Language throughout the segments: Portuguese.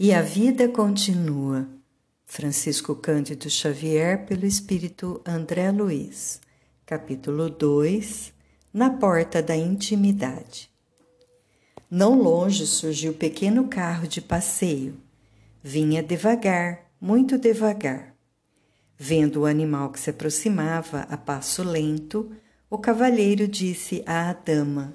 E a vida continua. Francisco Cândido Xavier, pelo Espírito André Luiz. Capítulo 2 Na Porta da Intimidade. Não longe surgiu pequeno carro de passeio. Vinha devagar, muito devagar. Vendo o animal que se aproximava a passo lento, o cavalheiro disse à dama: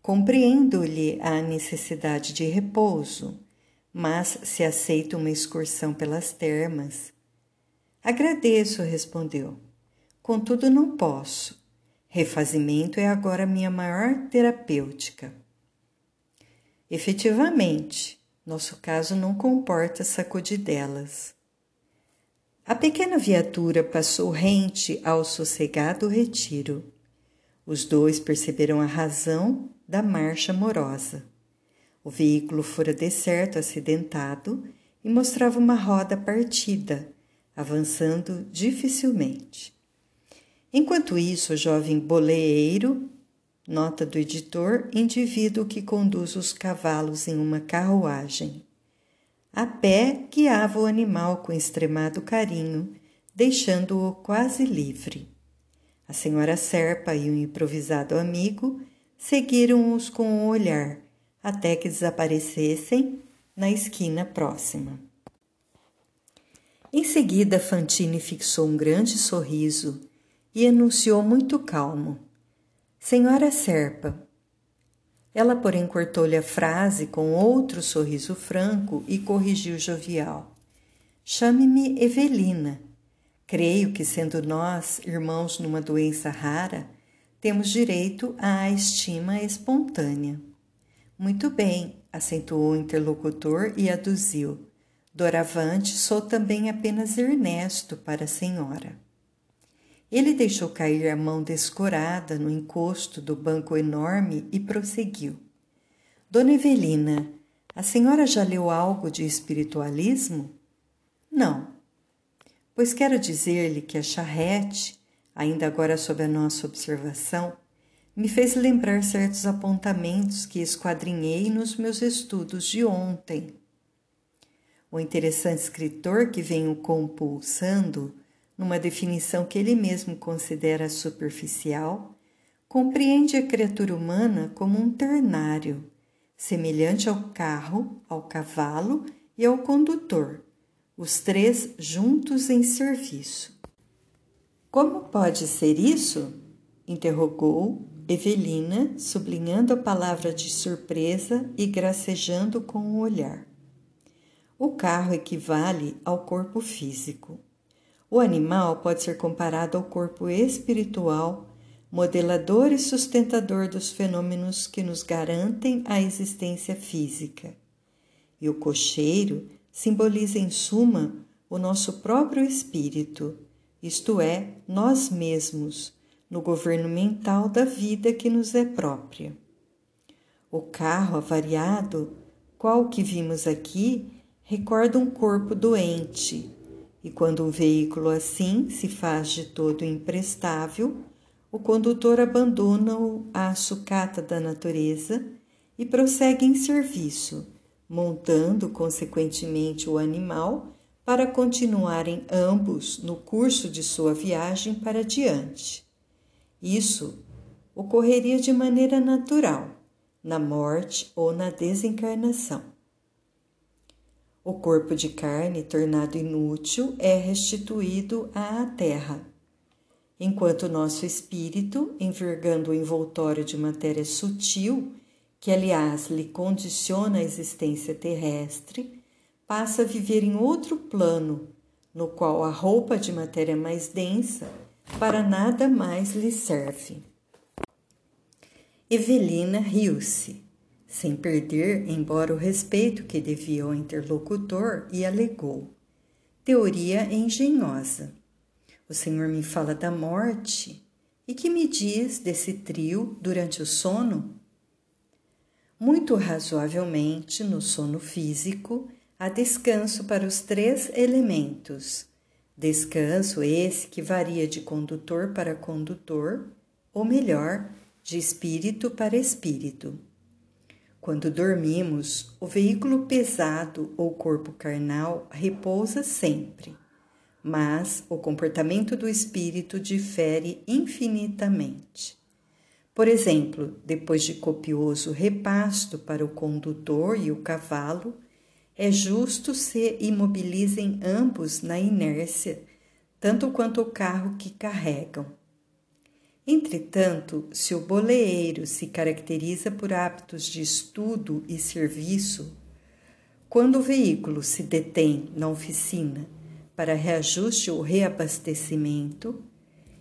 Compreendo-lhe a necessidade de repouso mas se aceita uma excursão pelas termas. Agradeço, respondeu. Contudo, não posso. Refazimento é agora minha maior terapêutica. Efetivamente, nosso caso não comporta sacudidelas. A pequena viatura passou rente ao sossegado retiro. Os dois perceberam a razão da marcha morosa. O veículo fora deserto, acidentado e mostrava uma roda partida, avançando dificilmente. Enquanto isso, o jovem boleeiro, nota do editor, indivíduo que conduz os cavalos em uma carruagem. A pé guiava o animal com extremado carinho, deixando-o quase livre. A senhora Serpa e o improvisado amigo seguiram-os com o olhar, até que desaparecessem na esquina próxima. Em seguida, Fantine fixou um grande sorriso e anunciou muito calmo: Senhora Serpa. Ela, porém, cortou-lhe a frase com outro sorriso franco e corrigiu jovial: Chame-me Evelina. Creio que, sendo nós irmãos numa doença rara, temos direito à estima espontânea. Muito bem, acentuou o interlocutor e aduziu. Doravante, sou também apenas Ernesto para a senhora. Ele deixou cair a mão descorada no encosto do banco enorme e prosseguiu. Dona Evelina, a senhora já leu algo de espiritualismo? Não. Pois quero dizer-lhe que a charrete, ainda agora sob a nossa observação, me fez lembrar certos apontamentos que esquadrinhei nos meus estudos de ontem. O interessante escritor que venho compulsando, numa definição que ele mesmo considera superficial, compreende a criatura humana como um ternário, semelhante ao carro, ao cavalo e ao condutor, os três juntos em serviço. Como pode ser isso? interrogou Evelina, sublinhando a palavra de surpresa e gracejando com o olhar. O carro equivale ao corpo físico. O animal pode ser comparado ao corpo espiritual, modelador e sustentador dos fenômenos que nos garantem a existência física. E o cocheiro simboliza, em suma, o nosso próprio espírito, isto é, nós mesmos no governo mental da vida que nos é própria. O carro avariado, qual que vimos aqui, recorda um corpo doente, e quando um veículo assim se faz de todo imprestável, o condutor abandona-o à sucata da natureza e prossegue em serviço, montando consequentemente o animal para continuarem ambos no curso de sua viagem para diante. Isso ocorreria de maneira natural, na morte ou na desencarnação. O corpo de carne, tornado inútil, é restituído à terra, enquanto nosso espírito, envergando o envoltório de matéria sutil, que aliás lhe condiciona a existência terrestre, passa a viver em outro plano, no qual a roupa de matéria mais densa para nada mais lhe serve. Evelina riu-se, sem perder, embora o respeito que devia ao interlocutor, e alegou: Teoria engenhosa. O senhor me fala da morte. E que me diz desse trio durante o sono? Muito razoavelmente, no sono físico, há descanso para os três elementos Descanso esse que varia de condutor para condutor, ou melhor, de espírito para espírito. Quando dormimos, o veículo pesado ou corpo carnal repousa sempre, mas o comportamento do espírito difere infinitamente. Por exemplo, depois de copioso repasto para o condutor e o cavalo, é justo se imobilizem ambos na inércia, tanto quanto o carro que carregam Entretanto, se o boleeiro se caracteriza por hábitos de estudo e serviço, quando o veículo se detém na oficina para reajuste ou reabastecimento,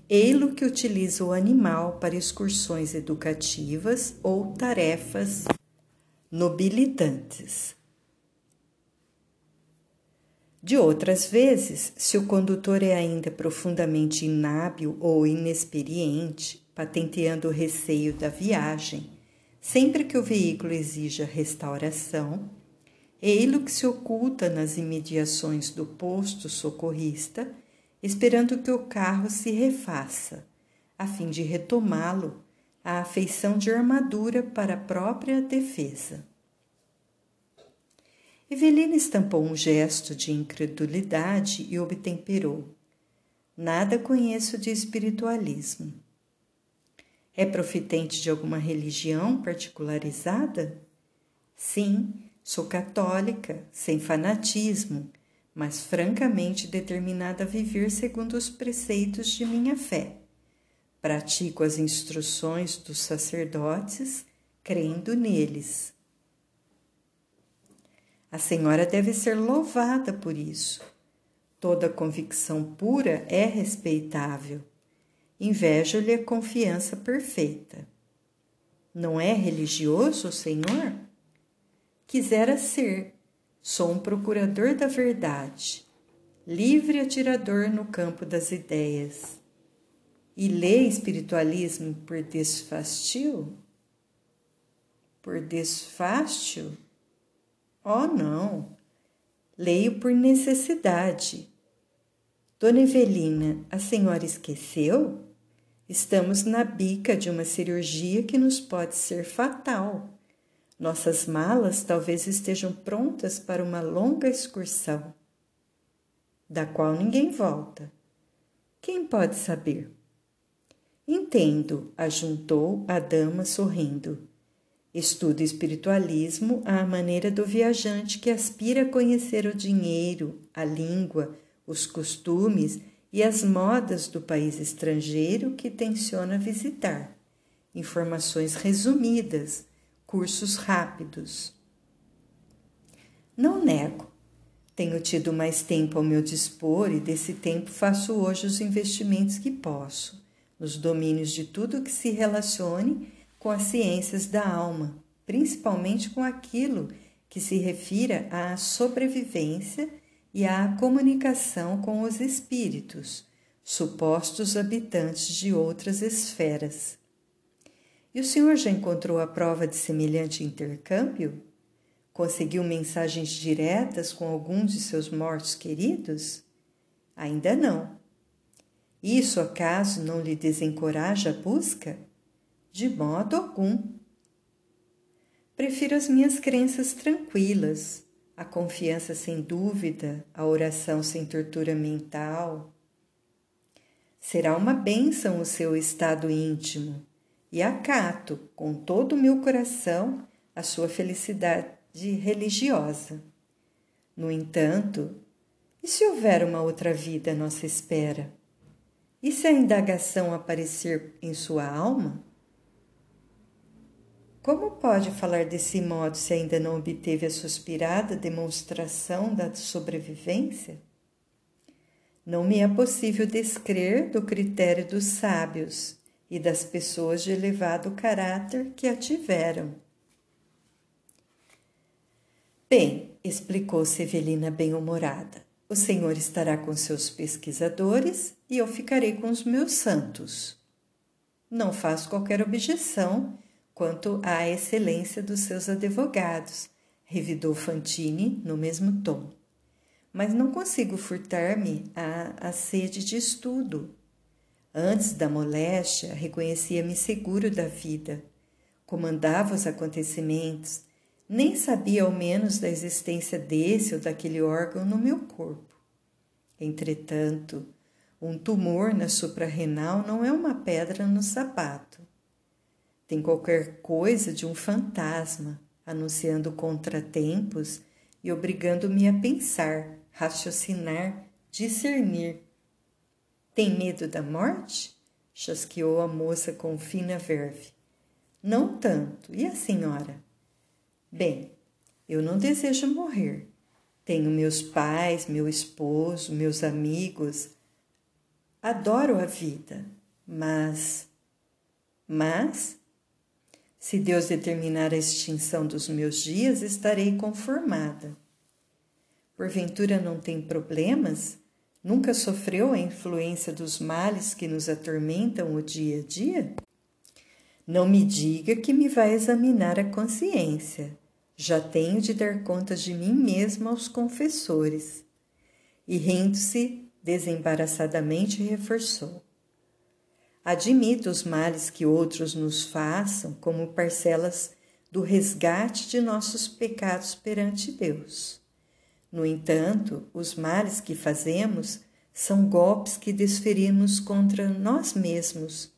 ei-lo que utiliza o animal para excursões educativas ou tarefas nobilitantes. De outras vezes, se o condutor é ainda profundamente inábil ou inexperiente, patenteando o receio da viagem, sempre que o veículo exija restauração, ei-lo que se oculta nas imediações do posto socorrista, esperando que o carro se refaça, a fim de retomá-lo à afeição de armadura para a própria defesa. Evelina estampou um gesto de incredulidade e obtemperou. Nada conheço de espiritualismo. É profitente de alguma religião particularizada? Sim, sou católica, sem fanatismo, mas francamente determinada a viver segundo os preceitos de minha fé. Pratico as instruções dos sacerdotes, crendo neles. A senhora deve ser louvada por isso. Toda convicção pura é respeitável. Invejo-lhe a confiança perfeita. Não é religioso, senhor? Quisera ser. Sou um procurador da verdade, livre atirador no campo das ideias. E lê espiritualismo por desfastio? Por desfastio? Oh, não. Leio por necessidade. Dona Evelina, a senhora esqueceu? Estamos na bica de uma cirurgia que nos pode ser fatal. Nossas malas talvez estejam prontas para uma longa excursão, da qual ninguém volta. Quem pode saber? Entendo, ajuntou a dama sorrindo. Estuda espiritualismo à maneira do viajante que aspira a conhecer o dinheiro, a língua, os costumes e as modas do país estrangeiro que tenciona visitar. Informações resumidas, cursos rápidos. Não nego. Tenho tido mais tempo ao meu dispor e desse tempo faço hoje os investimentos que posso, nos domínios de tudo que se relacione com as ciências da alma, principalmente com aquilo que se refira à sobrevivência e à comunicação com os espíritos, supostos habitantes de outras esferas. E o senhor já encontrou a prova de semelhante intercâmbio? Conseguiu mensagens diretas com alguns de seus mortos queridos? Ainda não. Isso acaso não lhe desencoraja a busca? De modo algum. Prefiro as minhas crenças tranquilas, a confiança sem dúvida, a oração sem tortura mental. Será uma bênção o seu estado íntimo e acato com todo o meu coração a sua felicidade religiosa. No entanto, e se houver uma outra vida à nossa espera? E se a indagação aparecer em sua alma? Como pode falar desse modo se ainda não obteve a suspirada demonstração da sobrevivência? Não me é possível descrer do critério dos sábios e das pessoas de elevado caráter que a tiveram. Bem, explicou Sevelina bem-humorada, o senhor estará com seus pesquisadores e eu ficarei com os meus santos. Não faço qualquer objeção quanto à excelência dos seus advogados, revidou Fantini no mesmo tom. Mas não consigo furtar-me à, à sede de estudo. Antes da moléstia, reconhecia-me seguro da vida. Comandava os acontecimentos, Nem sabia ao menos da existência desse ou daquele órgão no meu corpo. Entretanto, um tumor na suprarrenal não é uma pedra no sapato. Tem qualquer coisa de um fantasma, anunciando contratempos e obrigando-me a pensar, raciocinar, discernir. Tem medo da morte? chasqueou a moça com fina verve. Não tanto. E a senhora? Bem, eu não desejo morrer. Tenho meus pais, meu esposo, meus amigos. Adoro a vida, mas. Mas. Se Deus determinar a extinção dos meus dias, estarei conformada. Porventura não tem problemas? Nunca sofreu a influência dos males que nos atormentam o dia a dia? Não me diga que me vai examinar a consciência. Já tenho de dar contas de mim mesma aos confessores. E rindo-se, desembaraçadamente reforçou. Admito os males que outros nos façam como parcelas do resgate de nossos pecados perante Deus. No entanto, os males que fazemos são golpes que desferimos contra nós mesmos.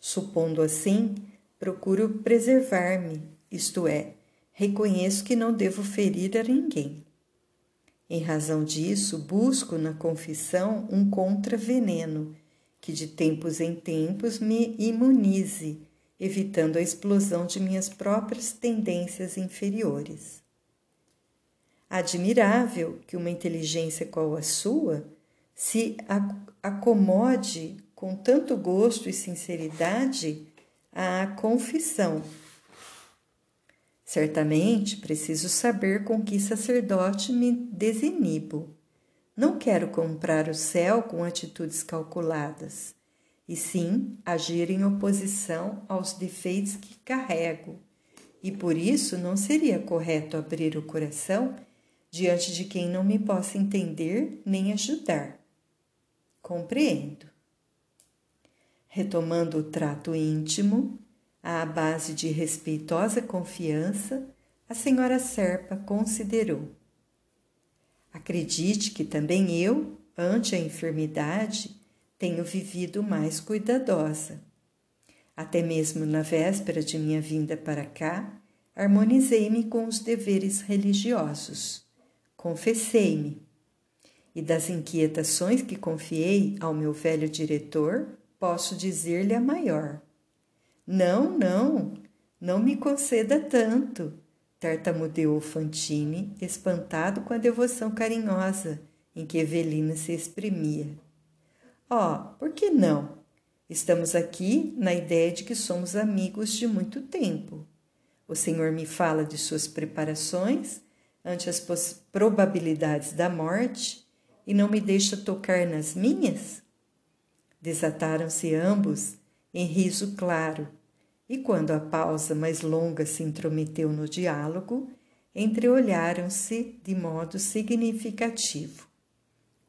Supondo assim, procuro preservar-me, isto é, reconheço que não devo ferir a ninguém. Em razão disso, busco na confissão um contraveneno que de tempos em tempos me imunize, evitando a explosão de minhas próprias tendências inferiores. Admirável que uma inteligência qual a sua se acomode com tanto gosto e sinceridade à confissão. Certamente preciso saber com que sacerdote me desinibo. Não quero comprar o céu com atitudes calculadas, e sim agir em oposição aos defeitos que carrego, e por isso não seria correto abrir o coração diante de quem não me possa entender nem ajudar. Compreendo. Retomando o trato íntimo, à base de respeitosa confiança, a senhora Serpa considerou: Acredite que também eu, ante a enfermidade, tenho vivido mais cuidadosa. Até mesmo na véspera de minha vinda para cá, harmonizei-me com os deveres religiosos confessei-me. E das inquietações que confiei ao meu velho diretor, posso dizer-lhe a maior. Não, não, não me conceda tanto, tartamudeou Fantine, espantado com a devoção carinhosa em que Evelina se exprimia. Oh, por que não? Estamos aqui na ideia de que somos amigos de muito tempo. O senhor me fala de suas preparações ante as probabilidades da morte e não me deixa tocar nas minhas? Desataram-se ambos em riso claro, e quando a pausa mais longa se intrometeu no diálogo, entreolharam-se de modo significativo.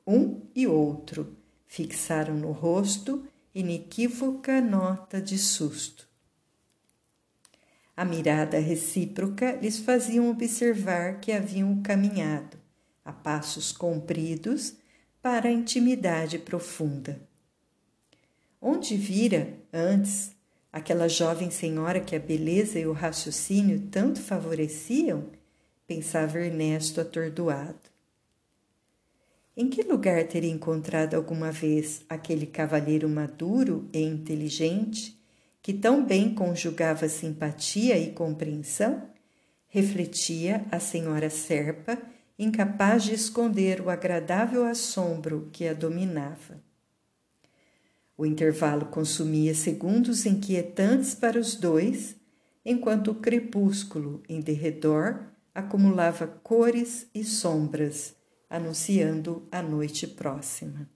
Um e outro fixaram no rosto inequívoca nota de susto. A mirada recíproca lhes faziam observar que haviam caminhado, a passos compridos, para a intimidade profunda. Onde vira, antes, aquela jovem senhora que a beleza e o raciocínio tanto favoreciam? pensava Ernesto atordoado. Em que lugar teria encontrado alguma vez aquele cavalheiro maduro e inteligente que tão bem conjugava simpatia e compreensão, refletia a senhora Serpa, incapaz de esconder o agradável assombro que a dominava. O intervalo consumia segundos inquietantes para os dois, enquanto o crepúsculo em derredor acumulava cores e sombras, anunciando a noite próxima.